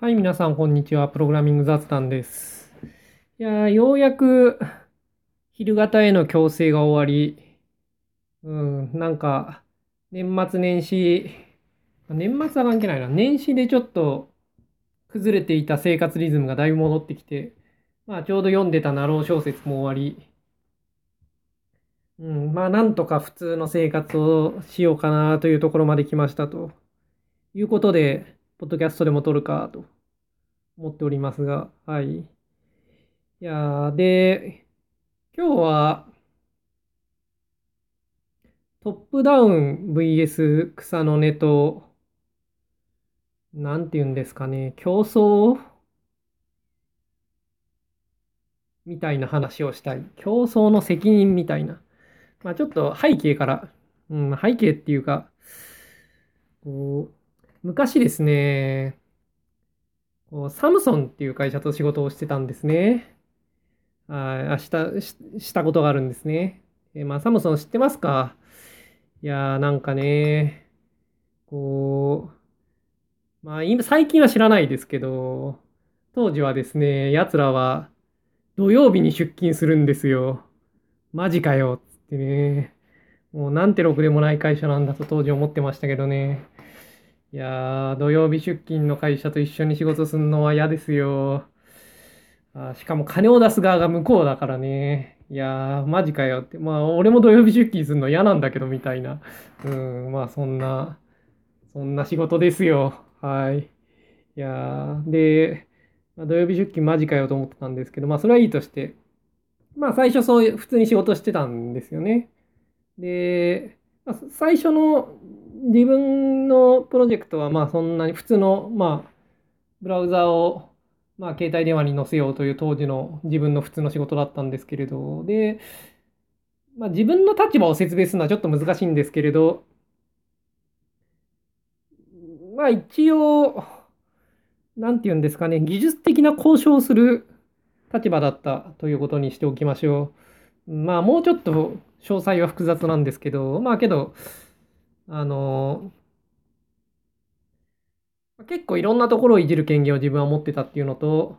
はい、皆さん、こんにちは。プログラミング雑談です。いや、ようやく、昼型への強制が終わり、うん、なんか、年末年始、年末は関係ないな。年始でちょっと、崩れていた生活リズムがだいぶ戻ってきて、まあ、ちょうど読んでたナロー小説も終わり、うん、まあ、なんとか普通の生活をしようかなというところまで来ましたということで、ポッドキャストでも撮るかと思っておりますが、はい。いや、で、今日は、トップダウン VS 草の根と、なんて言うんですかね、競争みたいな話をしたい。競争の責任みたいな。まあちょっと背景から、うん、背景っていうか、こう、昔ですね、こうサムソンっていう会社と仕事をしてたんですね。はい、あしたし、たことがあるんですね。えまあ、サムソン知ってますか？いやー、なんかね、こう、まあ、今、最近は知らないですけど、当時はですね、奴らは土曜日に出勤するんですよ。マジかよ、つってね。もうなんてろくでもない会社なんだと当時思ってましたけどね。いやー、土曜日出勤の会社と一緒に仕事するのは嫌ですよ。あしかも金を出す側が向こうだからね。いやー、マジかよって。まあ、俺も土曜日出勤するの嫌なんだけど、みたいな。うん、まあ、そんな、そんな仕事ですよ。はい。いやー、で、まあ、土曜日出勤マジかよと思ってたんですけど、まあ、それはいいとして。まあ、最初そういう、普通に仕事してたんですよね。で、まあ、最初の自分のプロジェクトは、まあ、そんなに普通の、まあ、ブラウザを、まあ、携帯電話に載せようという当時の自分の普通の仕事だったんですけれど、で、まあ、自分の立場を説明するのはちょっと難しいんですけれど、まあ、一応、なんて言うんですかね、技術的な交渉をする立場だったということにしておきましょう。まあ、もうちょっと詳細は複雑なんですけど、まあ、けど、あの、結構いろんなところをいじる権限を自分は持ってたっていうのと、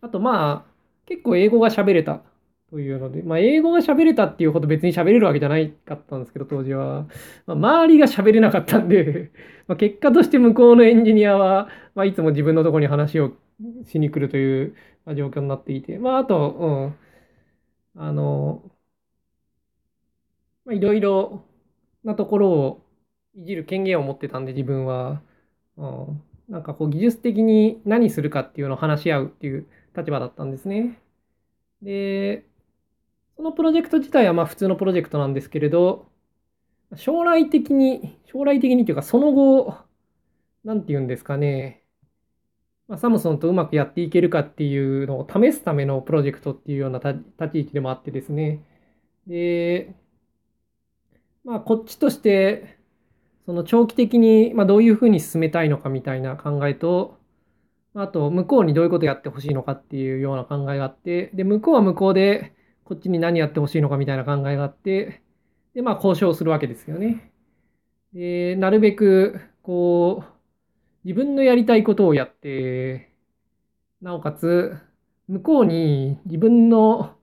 あとまあ、結構英語が喋れたというので、まあ、英語が喋れたっていうほど別に喋れるわけじゃないかったんですけど、当時は。まあ、周りが喋れなかったんで まあ、結果として向こうのエンジニアは、まあ、いつも自分のところに話をしに来るという状況になっていて、まあ、あと、うん、あの、まあ、いろいろなところをいじる権限を持ってたんで、自分は。うんなんかこう技術的に何するかっていうのを話し合うっていう立場だったんですね。で、そのプロジェクト自体はまあ普通のプロジェクトなんですけれど、将来的に、将来的にというかその後、なんて言うんですかね、まあ、サムソンとうまくやっていけるかっていうのを試すためのプロジェクトっていうような立ち位置でもあってですね。で、まあこっちとして、その長期的に、ま、どういうふうに進めたいのかみたいな考えと、あと、向こうにどういうことやってほしいのかっていうような考えがあって、で、向こうは向こうで、こっちに何やってほしいのかみたいな考えがあって、で、まあ、交渉するわけですよね。で、なるべく、こう、自分のやりたいことをやって、なおかつ、向こうに自分の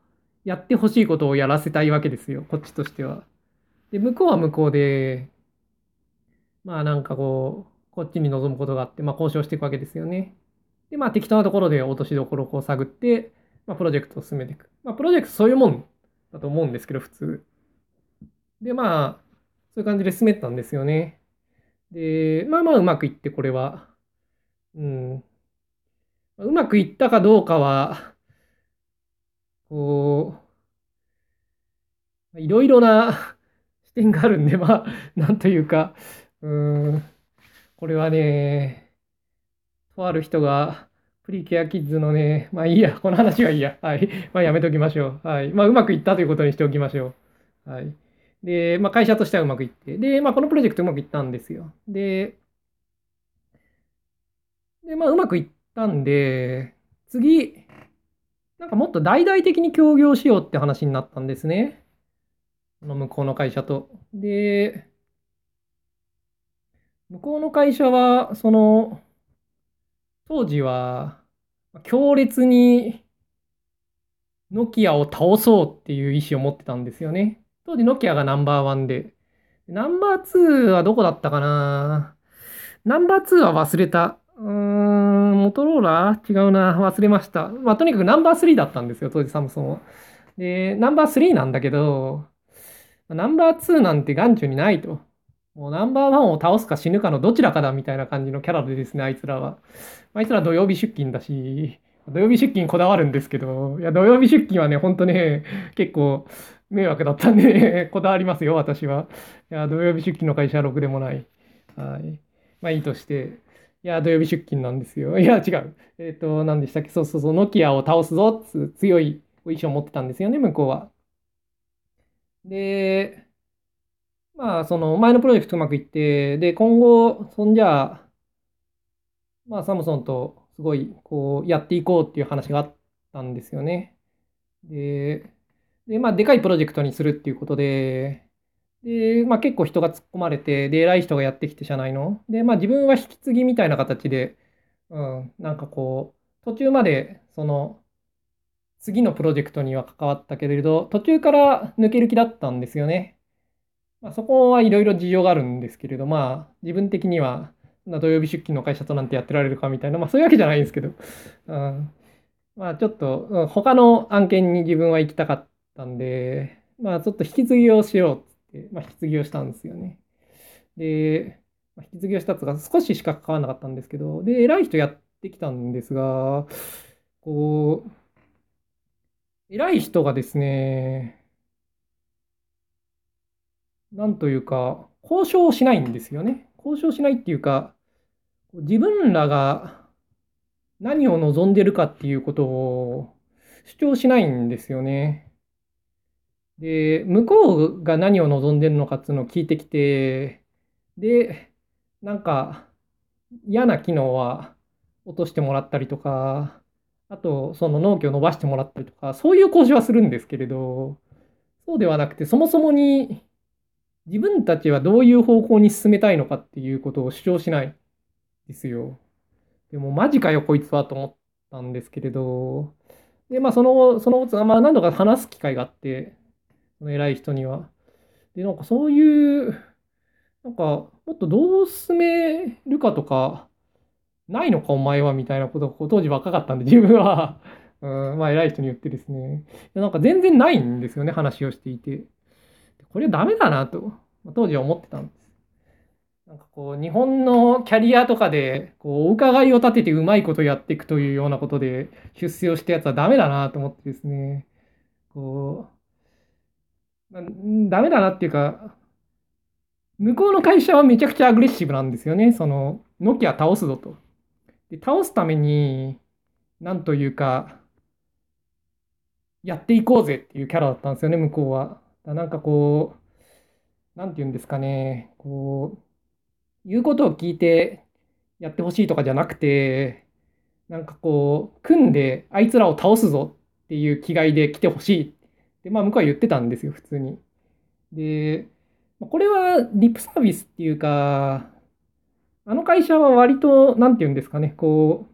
やってほしいことをやらせたいわけですよ、こっちとしては。で、向こうは向こうで、まあなんかこう、こっちに望むことがあって、まあ交渉していくわけですよね。で、まあ適当なところで落としどころをこう探って、まあプロジェクトを進めていく。まあプロジェクトそういうもんだと思うんですけど、普通。で、まあ、そういう感じで進めたんですよね。で、まあまあうまくいって、これは。うん。うまくいったかどうかは、こう、いろいろな視点があるんで、まあ、なんというか、うーん、これはね、とある人が、プリケアキッズのね、まあいいや、この話はいいや。はい。まあやめときましょう。はい。まあうまくいったということにしておきましょう。はい。で、まあ会社としてはうまくいって。で、まあこのプロジェクトうまくいったんですよ。で、で、まあうまくいったんで、次、なんかもっと大々的に協業しようって話になったんですね。この向こうの会社と。で、向こうの会社は、その、当時は強烈にノキアを倒そうっていう意思を持ってたんですよね。当時ノキアがナンバーワンで。ナンバーツーはどこだったかな？ナンバーツーは忘れた。うーん、モトローラ違うな。忘れました。まあ、とにかくナンバースリーだったんですよ、当時サムソンは。で、ナンバースリーなんだけど、ナンバーツーなんて眼中にないと。もうナンバーワンを倒すか死ぬかのどちらかだみたいな感じのキャラでですね、あいつらは。あいつら土曜日出勤だし、土曜日出勤こだわるんですけど、いや、土曜日出勤はね、ほんとね、結構迷惑だったんで こだわりますよ、私は。いや、土曜日出勤の会社はろくでもない。はい。まあいいとして。いや、土曜日出勤なんですよ。いや、違う。えっ、ー、と、何でしたっけ？そうそうそう、ノキアを倒すぞつ強い意思を持ってたんですよね、向こうは。で、まあ、その前のプロジェクトうまくいって、で、今後、そんじゃあ、まあ、サムソンとすごい、こう、やっていこうっていう話があったんですよね。で、で、まあ、でかいプロジェクトにするっていうことで、で、まあ、結構人が突っ込まれて、で、偉い人がやってきて、社内の。で、まあ、自分は引き継ぎみたいな形で、うん、なんかこう、途中まで、その、次のプロジェクトには関わったけれど、途中から抜ける気だったんですよね。まあ、そこはいろいろ事情があるんですけれど、まあ、自分的には、土曜日出勤の会社となんてやってられるかみたいな、まあそういうわけじゃないんですけど、うん、まあちょっと、他の案件に自分は行きたかったんで、まあちょっと引き継ぎをしようって、まあ引き継ぎをしたんですよね。で、まあ、引き継ぎをしたつが少ししか関わらなかったんですけど、で、偉い人やってきたんですが、こう、偉い人がですね、なんというか、交渉しないんですよね。交渉しないっていうか、自分らが何を望んでるかっていうことを主張しないんですよね。で、向こうが何を望んでるのかっていうのを聞いてきて、で、なんか嫌な機能は落としてもらったりとか、あとその納期を伸ばしてもらったりとか、そういう交渉はするんですけれど、そうではなくて、そもそもに自分たちはどういう方向に進めたいのかっていうことを主張しないですよ。でもマジかよこいつはと思ったんですけれど、で、まあその、その、まあ何度か話す機会があって、その偉い人には。で、なんかそういう、なんかもっとどう進めるかとか、ないのかお前はみたいなことを当時若かったんで自分はうん、まあ偉い人に言ってですね、なんか全然ないんですよね、話をしていて。これはダメだなと、当時は思ってたんです。なんかこう、日本のキャリアとかで、こう、お伺いを立ててうまいことやっていくというようなことで出世をしたやつはダメだなと思ってですね、こう、ダメだなっていうか、向こうの会社はめちゃくちゃアグレッシブなんですよね。その、ノキア倒すぞと。で、倒すために、なんというか、やっていこうぜっていうキャラだったんですよね、向こうは。だなんかこう、なんて言うんですかね、こう、言うことを聞いてやってほしいとかじゃなくて、なんかこう、組んであいつらを倒すぞっていう気概で来てほしいって、まあ向こうは言ってたんですよ、普通に。で、これはリップサービスっていうか、あの会社は割と、なんて言うんですかね、こ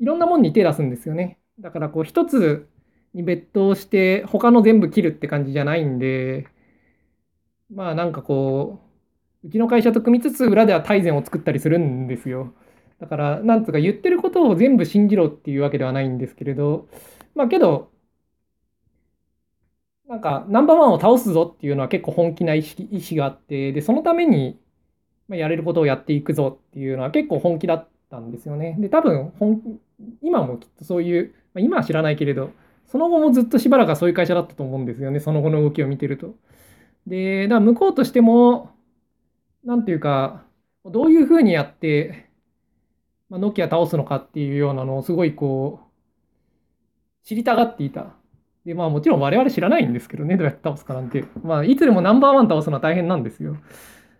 う、いろんなもんに手出すんですよね。だからこう、一つに別途して他の全部切るって感じじゃないんで、まあなんかこう、うちの会社と組みつつ裏では大善を作ったりするんですよ。だから、なんつうか言ってることを全部信じろっていうわけではないんですけれど、まあけど、なんかナンバーワンを倒すぞっていうのは結構本気な意識意思があって、で、そのためにやれることをやっていくぞっていうのは結構本気だったんですよね。で、多分本、今もきっとそういう、まあ、今は知らないけれど、その後もずっとしばらくはそういう会社だったと思うんですよね、その後の動きを見てると。で、だから向こうとしても、なんていうか、どういうふうにやって、まあ、ノキア倒すのかっていうようなのをすごいこう、知りたがっていた。で、まあもちろん我々知らないんですけどね、どうやって倒すかなんて。まあいつでもナンバーワン倒すのは大変なんですよ。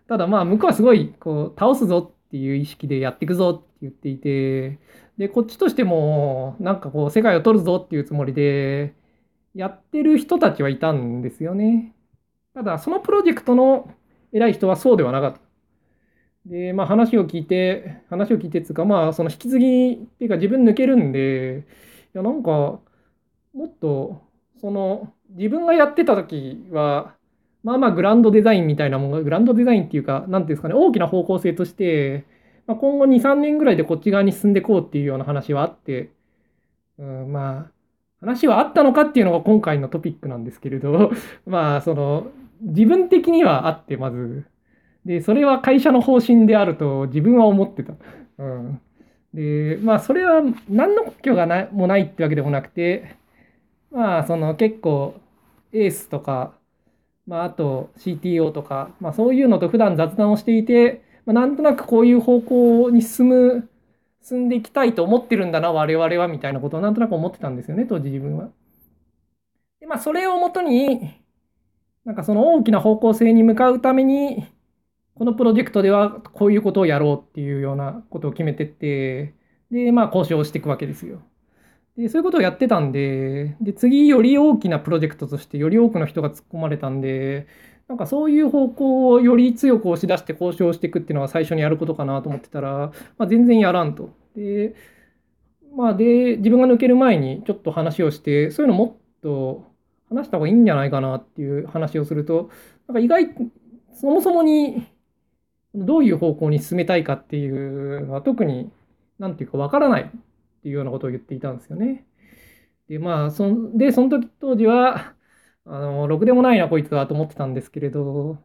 ただまあ向こうはすごいこう倒すぞっていう意識でやっていくぞって言っていて、で、こっちとしても、なんかこう、世界を取るぞっていうつもりで、やってる人たちはいたんですよね。ただ、そのプロジェクトの偉い人はそうではなかった。で、まあ話を聞いて、話を聞いてっていうか、まあその引き継ぎっていうか自分抜けるんで、いやなんか、もっと、その、自分がやってた時は、まあまあグランドデザインみたいなものが、グランドデザインっていうか、なんていうんですかね、大きな方向性として、まあ、今後2、3年ぐらいでこっち側に進んでいこうっていうような話はあって、うん、まあ、話はあったのかっていうのが今回のトピックなんですけれど、まあ、その、自分的にはあって、まず。で、それは会社の方針であると自分は思ってた。うん。で、まあ、それは何の根拠がないもないってわけでもなくて、まあ、その結構、エースとか、まあ、あと CTO とか、まあ、そういうのと普段雑談をしていて、まあ、なんとなくこういう方向に進む進んでいきたいと思ってるんだな、我々は、みたいなことをなんとなく思ってたんですよね、当時自分は。で、まあ、それをもとに、なんかその大きな方向性に向かうために、このプロジェクトではこういうことをやろうっていうようなことを決めてって、で、まあ、交渉をしていくわけですよ。で、そういうことをやってたんで、で、次、より大きなプロジェクトとして、より多くの人が突っ込まれたんで、なんかそういう方向をより強く押し出して交渉していくっていうのが最初にやることかなと思ってたら、まあ、全然やらんと。で、まあ、で、自分が抜ける前にちょっと話をして、そういうのもっと話した方がいいんじゃないかなっていう話をすると、なんか意外、そもそもにどういう方向に進めたいかっていうのは特に、なんていうかわからないっていうようなことを言っていたんですよね。で、まあ、そで、その時当時は、あの、ろくでもないな、こいつはと思ってたんですけれど、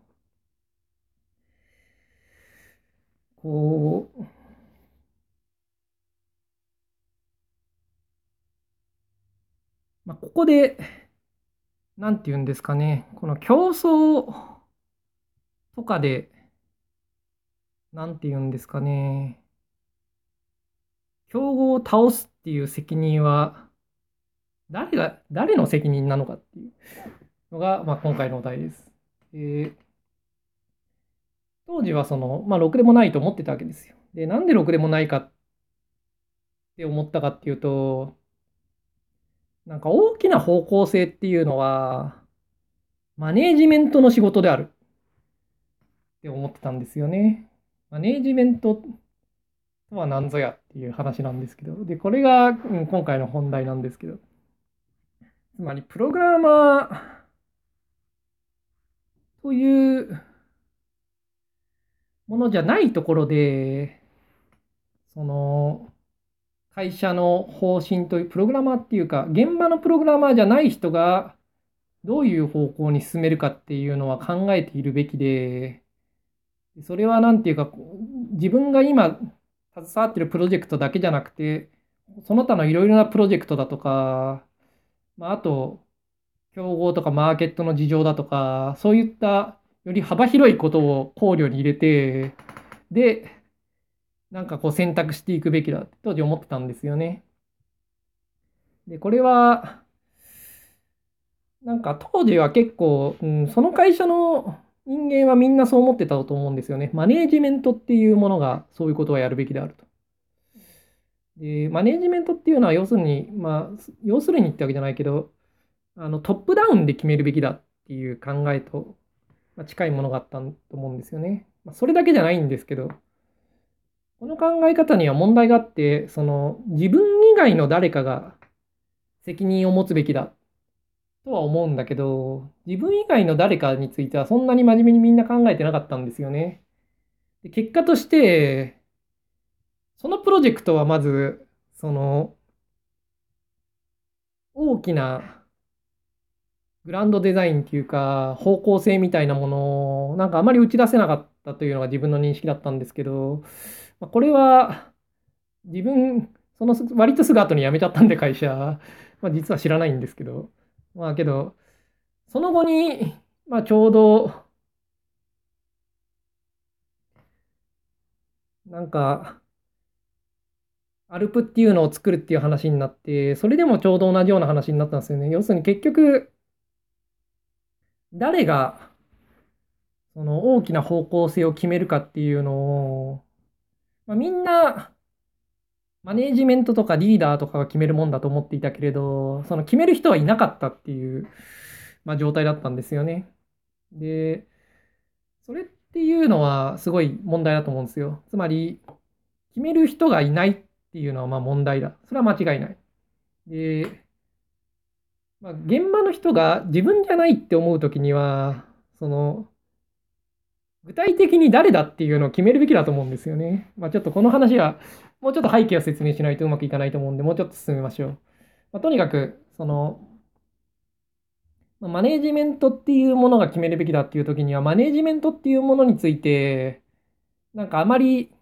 こう、まあ、ここで、なんて言うんですかね、この競争とかで、なんて言うんですかね、競合を倒すっていう責任は、誰が、誰の責任なのかっていうのが、まあ、今回のお題です。えー、当時はその、まあ、ろくでもないと思ってたわけですよ。で、なんでろくでもないかって思ったかっていうと、なんか大きな方向性っていうのは、マネージメントの仕事であるって思ってたんですよね。マネージメントとは何ぞやっていう話なんですけど、で、これが、今回の本題なんですけど、つまり、プログラマーというものじゃないところで、その、会社の方針という、プログラマーっていうか、現場のプログラマーじゃない人が、どういう方向に進めるかっていうのは考えているべきで、それは何ていうか、自分が今携わってるプロジェクトだけじゃなくて、その他のいろいろなプロジェクトだとか、まあ、あと、競合とかマーケットの事情だとか、そういったより幅広いことを考慮に入れて、で、なんかこう選択していくべきだって当時思ってたんですよね。で、これは、なんか当時は結構、うん、その会社の人間はみんなそう思ってたと思うんですよね。マネージメントっていうものがそういうことをやるべきであると。で、マネージメントっていうのは要するに、まあ、要するにってわけじゃないけど、あのトップダウンで決めるべきだっていう考えと、まあ、近いものがあったと思うんですよね。まあ、それだけじゃないんですけど、この考え方には問題があって、その自分以外の誰かが責任を持つべきだとは思うんだけど、自分以外の誰かについてはそんなに真面目にみんな考えてなかったんですよね。で結果として、そのプロジェクトはまず、その、大きなグランドデザインっていうか、方向性みたいなものを、なんかあまり打ち出せなかったというのが自分の認識だったんですけど、これは、自分、その割とすぐ後に辞めちゃったんで会社、まあ、実は知らないんですけど、まあけど、その後に、まあちょうど、なんか、アルプっていうのを作るっていう話になって、それでもちょうど同じような話になったんですよね。要するに結局、誰がその大きな方向性を決めるかっていうのを、まあ、みんなマネージメントとかリーダーとかが決めるもんだと思っていたけれど、その決める人はいなかったっていう、まあ、状態だったんですよね。で、それっていうのはすごい問題だと思うんですよ。つまり、決める人がいないっていうのはまあ問題だ。それは間違いない。で、まあ、現場の人が自分じゃないって思うときには、その、具体的に誰だっていうのを決めるべきだと思うんですよね。まあ、ちょっとこの話は、もうちょっと背景を説明しないとうまくいかないと思うんで、もうちょっと進めましょう。まあ、とにかく、その、マネージメントっていうものが決めるべきだっていう時には、マネージメントっていうものについて、なんかあまり、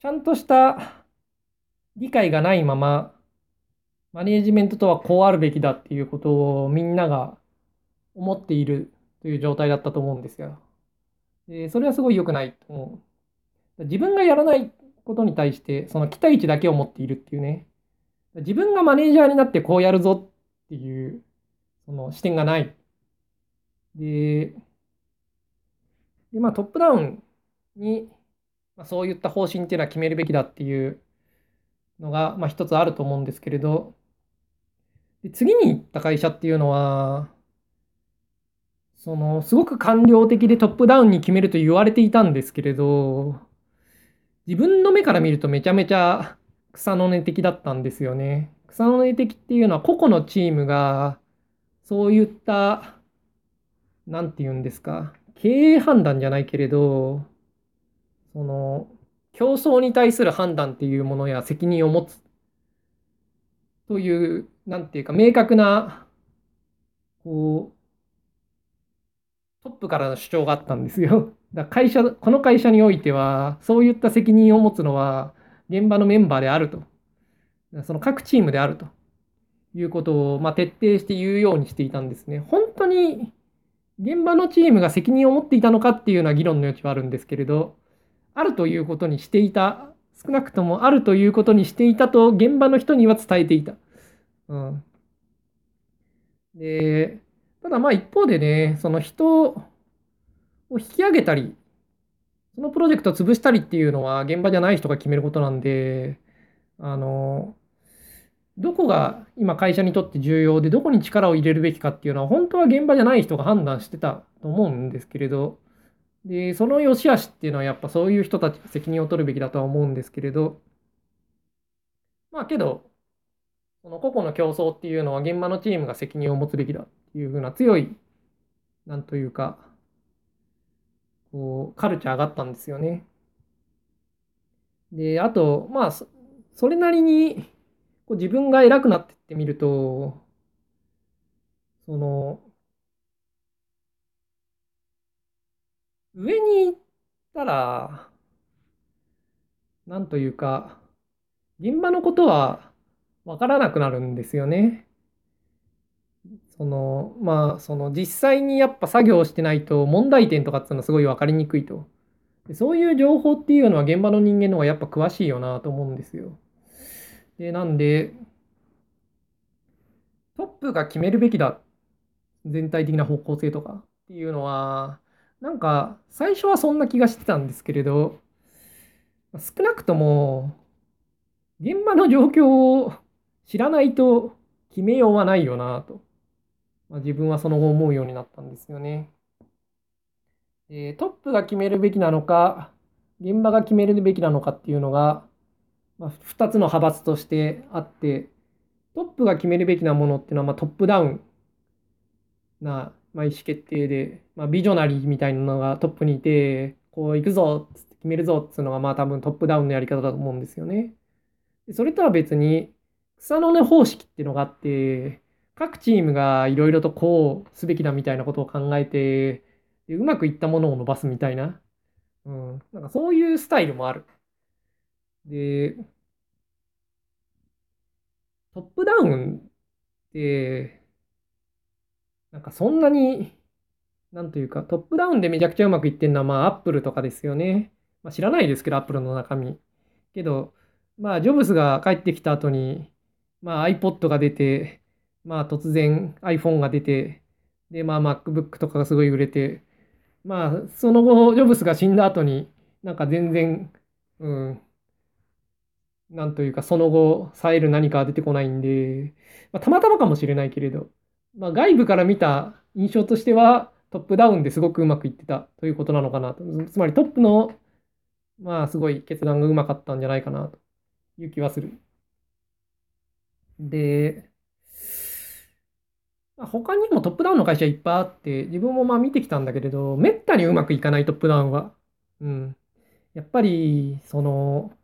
ちゃんとした理解がないまま、マネージメントとはこうあるべきだっていうことをみんなが思っているという状態だったと思うんですよ。でそれはすごい良くないと思う。自分がやらないことに対して、その期待値だけを持っているっていうね。自分がマネージャーになってこうやるぞっていうその視点がない。で、でまあ、トップダウンに、まあ、そういった方針っていうのは決めるべきだっていうのが、まあ、一つあると思うんですけれど、で次に行った会社っていうのは、そのすごく官僚的でトップダウンに決めると言われていたんですけれど、自分の目から見るとめちゃめちゃ草の根的だったんですよね。草の根的っていうのは個々のチームがそういった、なんて言うんですか、経営判断じゃないけれど、その、競争に対する判断っていうものや責任を持つという、なんていうか、明確な、こう、トップからの主張があったんですよ。だ会社、この会社においては、そういった責任を持つのは、現場のメンバーであると。その各チームであると。いうことを、まあ、徹底して言うようにしていたんですね。本当に現場のチームが責任を持っていたのかっていうような議論の余地はあるんですけれど、あるということにしていた、少なくともあるということにしていたと現場の人には伝えていた。うん、で、ただまあ一方でね、その人を引き上げたり、そのプロジェクトを潰したりっていうのは現場じゃない人が決めることなんで、あの、どこが今会社にとって重要でどこに力を入れるべきかっていうのは本当は現場じゃない人が判断してたと思うんですけれどでその良し悪しっていうのはやっぱそういう人たちが責任を取るべきだとは思うんですけれどまあけどその個々の競争っていうのは現場のチームが責任を持つべきだっていうふうな強いなんというかこうカルチャーがあったんですよね。であとまあそれなりにこう自分が偉くなってってみると、その、上に行ったら、なんというか、現場のことは分からなくなるんですよね。その、まあ、その実際にやっぱ作業してないと問題点とかっていうのはすごい分かりにくいと。そういう情報っていうのは現場の人間の方がやっぱ詳しいよなと思うんですよ。で、なんで、トップが決めるべきだ。全体的な方向性とかっていうのは、なんか最初はそんな気がしてたんですけれど、少なくとも現場の状況を知らないと決めようはないよなと、まあ、自分はその後思うようになったんですよね。えトップが決めるべきなのか、現場が決めるべきなのかっていうのが、まあ、2つの派閥としてあって、トップが決めるべきなものっていうのは、まあ、トップダウンな、まあ、意思決定で、まあ、ビジョナリーみたいなのがトップにいて、こう行くぞって決めるぞっていうのが、まあ多分トップダウンのやり方だと思うんですよね。それとは別に、草の根方式っていうのがあって、各チームがいろいろとこうすべきだみたいなことを考えて、でうまくいったものを伸ばすみたいな、うん、なんかそういうスタイルもある。で、トップダウンって、なんかそんなに、なんというか、トップダウンでめちゃくちゃうまくいってるのは、まあ、アップルとかですよね。まあ、知らないですけど、アップルの中身。けど、まあ、ジョブズが帰ってきた後に、まあ、iPod が出て、まあ、突然 iPhone が出て、で、まあ、MacBook とかがすごい売れて、まあ、その後、ジョブズが死んだ後に、なんか全然、うん、なんというか、その後、冴える何かは出てこないんで、まあ、たまたまかもしれないけれど、まあ、外部から見た印象としては、トップダウンですごくうまくいってたということなのかなと。つまりトップの、まあ、すごい決断がうまかったんじゃないかなという気はする。で、他にもトップダウンの会社いっぱいあって、自分もまあ見てきたんだけれど、めったにうまくいかないトップダウンは。うん。やっぱり、その、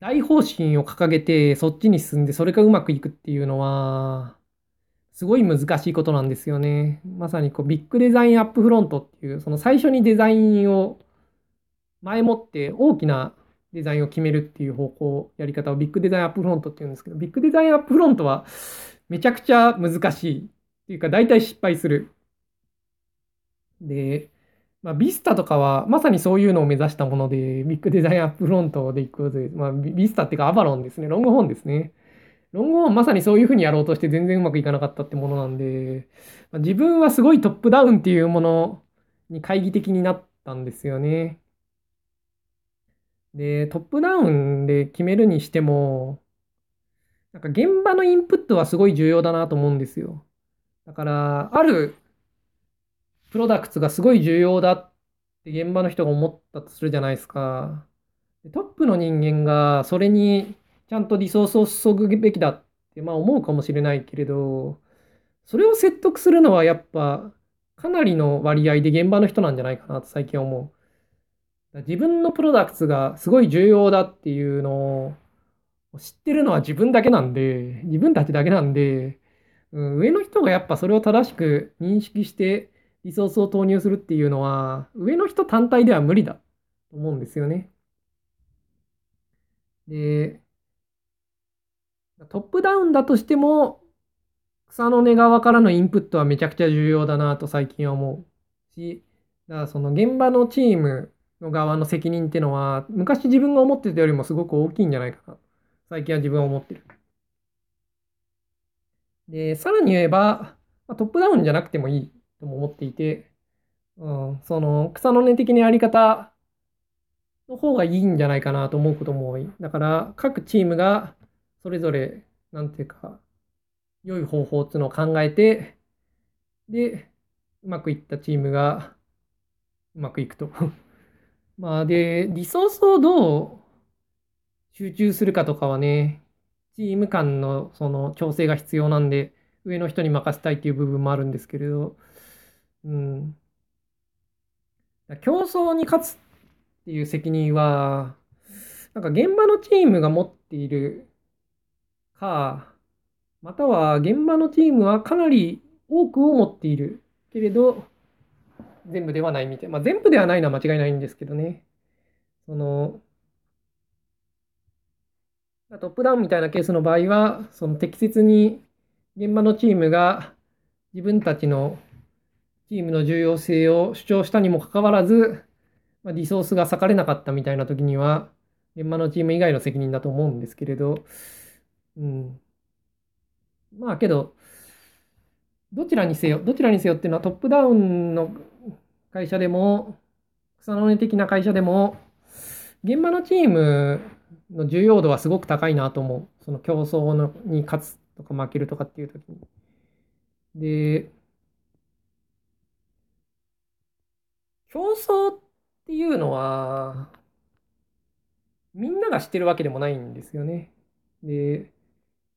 大方針を掲げてそっちに進んでそれがうまくいくっていうのは、すごい難しいことなんですよね。まさにこうビッグデザインアップフロントっていう、その最初にデザインを前もって大きなデザインを決めるっていう方向、やり方をビッグデザインアップフロントっていうんですけど、ビッグデザインアップフロントはめちゃくちゃ難しいっていうか、大体失敗する。で、まあ、ビスタとかはまさにそういうのを目指したもので、ビッグデザインアップフロントでいくことで、まあ、ビスタっていうかアバロンですね、ロングホーンですね。ロングホーンまさにそういうふうにやろうとして全然うまくいかなかったってものなんで、まあ、自分はすごいトップダウンっていうものに懐疑的になったんですよね。で、トップダウンで決めるにしても、なんか現場のインプットはすごい重要だなと思うんですよ。だから、あるプロダクツがすごい重要だって現場の人が思ったとするじゃないですか。トップの人間がそれにちゃんとリソースを注ぐべきだってまあ思うかもしれないけれど、それを説得するのはやっぱかなりの割合で現場の人なんじゃないかなと最近思う。自分のプロダクツがすごい重要だっていうのを知ってるのは自分だけなんで、自分たちだけなんで、うん、上の人がやっぱそれを正しく認識してリソースを投入するっていうのは、上の人単体では無理だと思うんですよね。で、トップダウンだとしても、草の根側からのインプットはめちゃくちゃ重要だなと最近は思うし、だからその現場のチームの側の責任っていうのは、昔自分が思ってたよりもすごく大きいんじゃないかな。最近は自分は思ってる。で、さらに言えば、トップダウンじゃなくてもいいとも思っていて、うん、その草の根的なやり方の方がいいんじゃないかなと思うことも多い。だから各チームがそれぞれ、なんていうか、良い方法っていうのを考えて、で、うまくいったチームがうまくいくと。まあで、リソースをどう集中するかとかはね、チーム間のその調整が必要なんで、上の人に任せたいっていう部分もあるんですけれど、うん。競争に勝つっていう責任は、なんか現場のチームが持っているか、または現場のチームはかなり多くを持っているけれど、全部ではないみたい。まあ全部ではないのは間違いないんですけどね。その、トップダウンみたいなケースの場合は、その適切に現場のチームが自分たちのチームの重要性を主張したにもかかわらず、まあ、リソースが割かれなかったみたいな時には、現場のチーム以外の責任だと思うんですけれど、うん。まあけど、どちらにせよ、どちらにせよっていうのはトップダウンの会社でも、草の根的な会社でも、現場のチームの重要度はすごく高いなと思う。その競争のに勝つとか負けるとかっていう時に。で、競争っていうのは、みんなが知ってるわけでもないんですよね。で、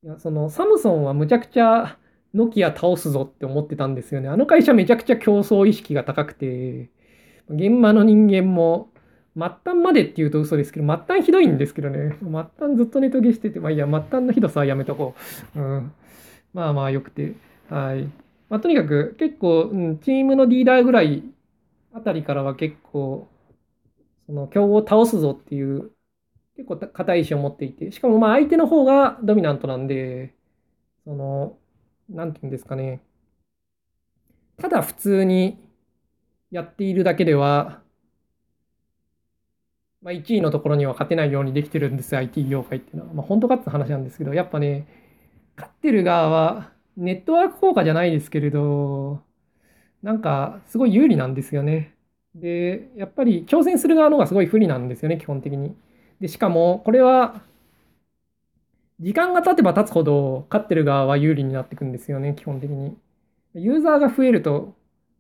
いやそのサムソンはむちゃくちゃノキア倒すぞって思ってたんですよね。あの会社めちゃくちゃ競争意識が高くて、現場の人間も末端までって言うと嘘ですけど、末端ひどいんですけどね。末端ずっとネトゲしてて、まあいいや、末端のひどさはやめとこう。うん。まあまあよくて。はい。まあとにかく結構、うん、チームのリーダーぐらいあたりからは結構、その強豪を倒すぞっていう、結構硬い意志を持っていて、しかもまあ相手の方がドミナントなんで、その、なんていうんですかね、ただ普通にやっているだけでは、まあ、1位のところには勝てないようにできてるんです IT 業界っていうのは。まあ、本当かって話なんですけど、やっぱね、勝ってる側は、ネットワーク効果じゃないですけれど、なんかすごい有利なんですよね。で、やっぱり挑戦する側の方がすごい不利なんですよね、基本的に。で、しかもこれは時間が経てば経つほど勝ってる側は有利になっていくんですよね、基本的に。ユーザーが増えると、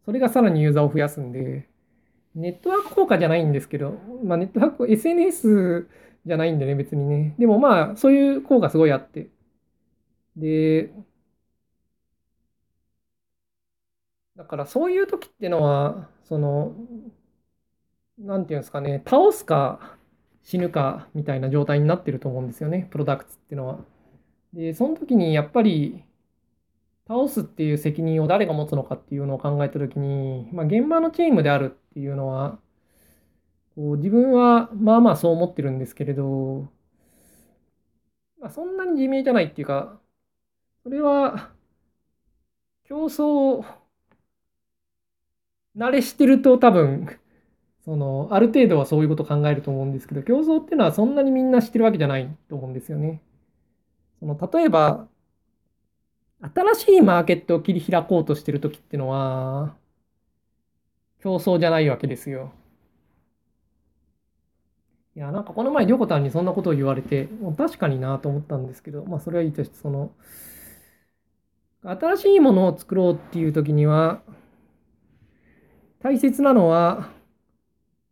それがさらにユーザーを増やすんで、ネットワーク効果じゃないんですけど、まあ、ネットワーク、SNS じゃないんでね、別にね。でもまあ、そういう効果すごいあって。で、だからそういう時ってのは、その、なんていうんですかね、倒すか死ぬかみたいな状態になってると思うんですよね、プロダクツっていうのは。で、その時にやっぱり、倒すっていう責任を誰が持つのかっていうのを考えた時に、まあ、現場のチームであるっていうのは、こう自分はまあまあそう思ってるんですけれど、まあ、そんなに地味じゃないっていうか、それは競争慣れしてると多分、その、ある程度はそういうこと考えると思うんですけど、競争っていうのはそんなにみんな知ってるわけじゃないと思うんですよね。その、例えば、新しいマーケットを切り開こうとしてる時っていうのは、競争じゃないわけですよ。いや、なんかこの前、りょこたんにそんなことを言われて、もう確かになと思ったんですけど、まあそれはいいとして、その、新しいものを作ろうっていう時には、大切なのは、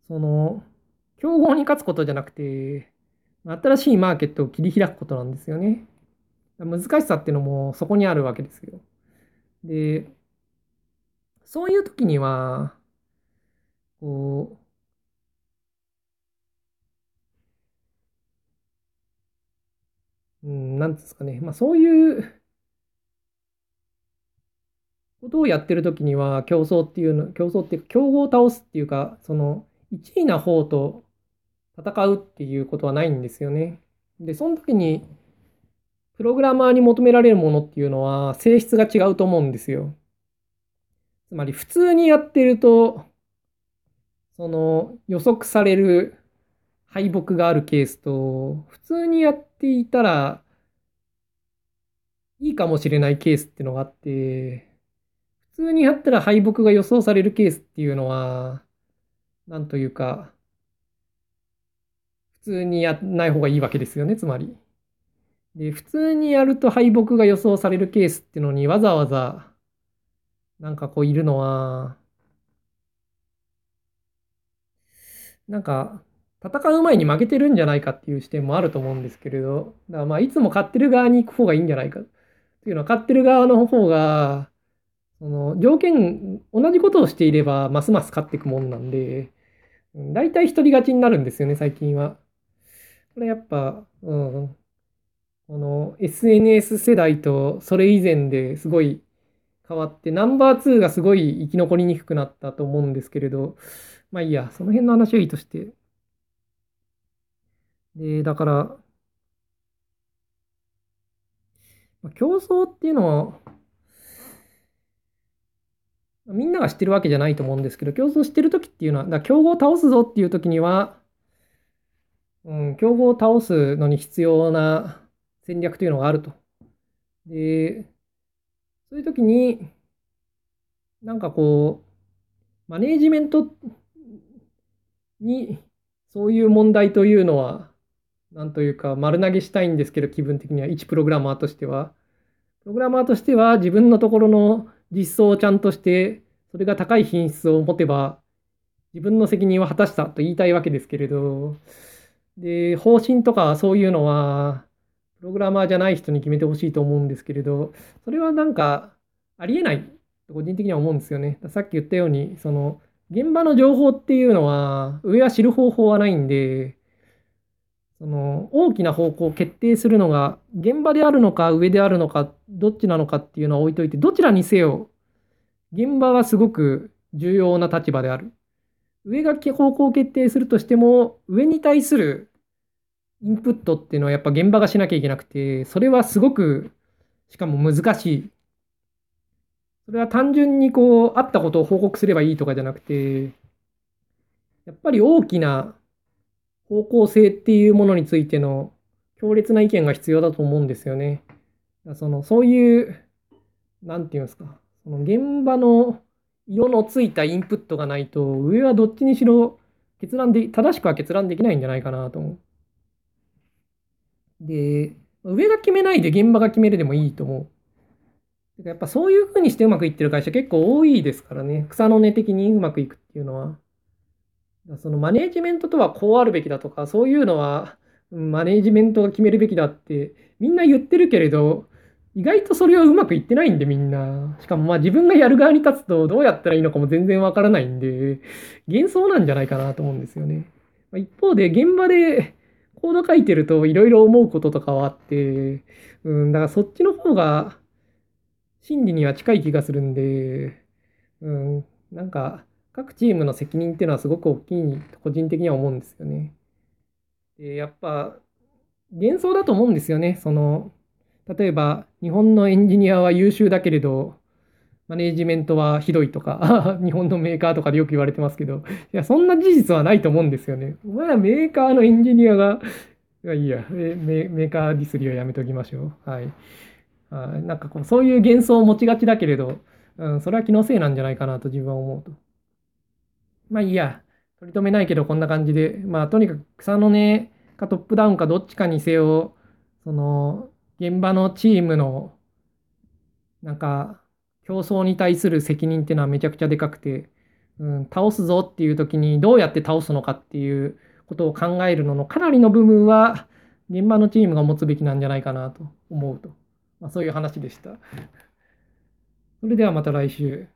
その、競合に勝つことじゃなくて、新しいマーケットを切り開くことなんですよね。難しさっていうのもそこにあるわけですよ。で、そういう時には、こう、うん、なんですかね。まあそういうことをやってる時には、競争っていうの、競争っていうか、競合を倒すっていうか、その、1位な方と戦うっていうことはないんですよね。で、その時に、プログラマーに求められるものっていうのは、性質が違うと思うんですよ。つまり、普通にやってると、その、予測される敗北があるケースと、普通にやっていたら、いいかもしれないケースっていうのがあって、普通にやったら敗北が予想されるケースっていうのは、なんというか、普通にやらない方がいいわけですよね、つまり。で、普通にやると敗北が予想されるケースっていうのにわざわざ、なんかこういるのは、なんか、戦う前に負けてるんじゃないかっていう視点もあると思うんですけれど、だからまあいつも勝ってる側に行く方がいいんじゃないかっていうのは、勝ってる側の方が、その条件、同じことをしていれば、ますます勝っていくもんなんで、大体一人勝ちになるんですよね、最近は。これやっぱ、うん、この SNS 世代とそれ以前ですごい変わって、ナンバー2がすごい生き残りにくくなったと思うんですけれど、まあいいや、その辺の話はいいとして。で、だから、競争っていうのは、みんなが知ってるわけじゃないと思うんですけど、競争してる時っていうのは、競合を倒すぞっていう時には、うん、競合を倒すのに必要な戦略というのがあると。で、そういう時に、なんかこう、マネージメントにそういう問題というのは、なんというか丸投げしたいんですけど、気分的には、一プログラマーとしては。プログラマーとしては自分のところの実装をちゃんとして、それが高い品質を持てば、自分の責任は果たしたと言いたいわけですけれど、で、方針とかそういうのは、プログラマーじゃない人に決めてほしいと思うんですけれど、それはなんか、ありえないと個人的には思うんですよね。さっき言ったように、その、現場の情報っていうのは、上は知る方法はないんで、その大きな方向を決定するのが現場であるのか上であるのかどっちなのかっていうのは置いといてどちらにせよ現場はすごく重要な立場である。上が方向を決定するとしても上に対するインプットっていうのはやっぱ現場がしなきゃいけなくてそれはすごくしかも難しい。それは単純にこうあったことを報告すればいいとかじゃなくてやっぱり大きな方向性っていうものについての強烈な意見が必要だと思うんですよね。そのそういう、なんていうんですか、その現場の色のついたインプットがないと、上はどっちにしろ決断で、正しくは決断できないんじゃないかなと思う。で、上が決めないで現場が決めるでもいいと思う。やっぱそういう風にしてうまくいってる会社結構多いですからね。草の根的にうまくいくっていうのは。そのマネージメントとはこうあるべきだとか、そういうのはマネージメントが決めるべきだってみんな言ってるけれど、意外とそれはうまくいってないんでみんな。しかもまあ自分がやる側に立つとどうやったらいいのかも全然わからないんで、幻想なんじゃないかなと思うんですよね。一方で現場でコード書いてるといろいろ思うこととかはあって、うん、だからそっちの方が真理には近い気がするんで、うん、なんか各チームの責任っていうのはすごく大きいと個人的には思うんですよね。でやっぱ幻想だと思うんですよね。その例えば日本のエンジニアは優秀だけれどマネージメントはひどいとか 日本のメーカーとかでよく言われてますけどいやそんな事実はないと思うんですよね。お前はメーカーのエンジニアがいやいやメーカーディスりはやめときましょう。はい。あなんかこうそういう幻想を持ちがちだけれど、うん、それは気のせいなんじゃないかなと自分は思うと。まあいいや、取り留めないけどこんな感じで、まあとにかく草の根かトップダウンかどっちかにせよ、その現場のチームのなんか競争に対する責任っていうのはめちゃくちゃでかくて、うん、倒すぞっていう時にどうやって倒すのかっていうことを考えるののかなりの部分は現場のチームが持つべきなんじゃないかなと思うと。まあ、そういう話でした。それではまた来週。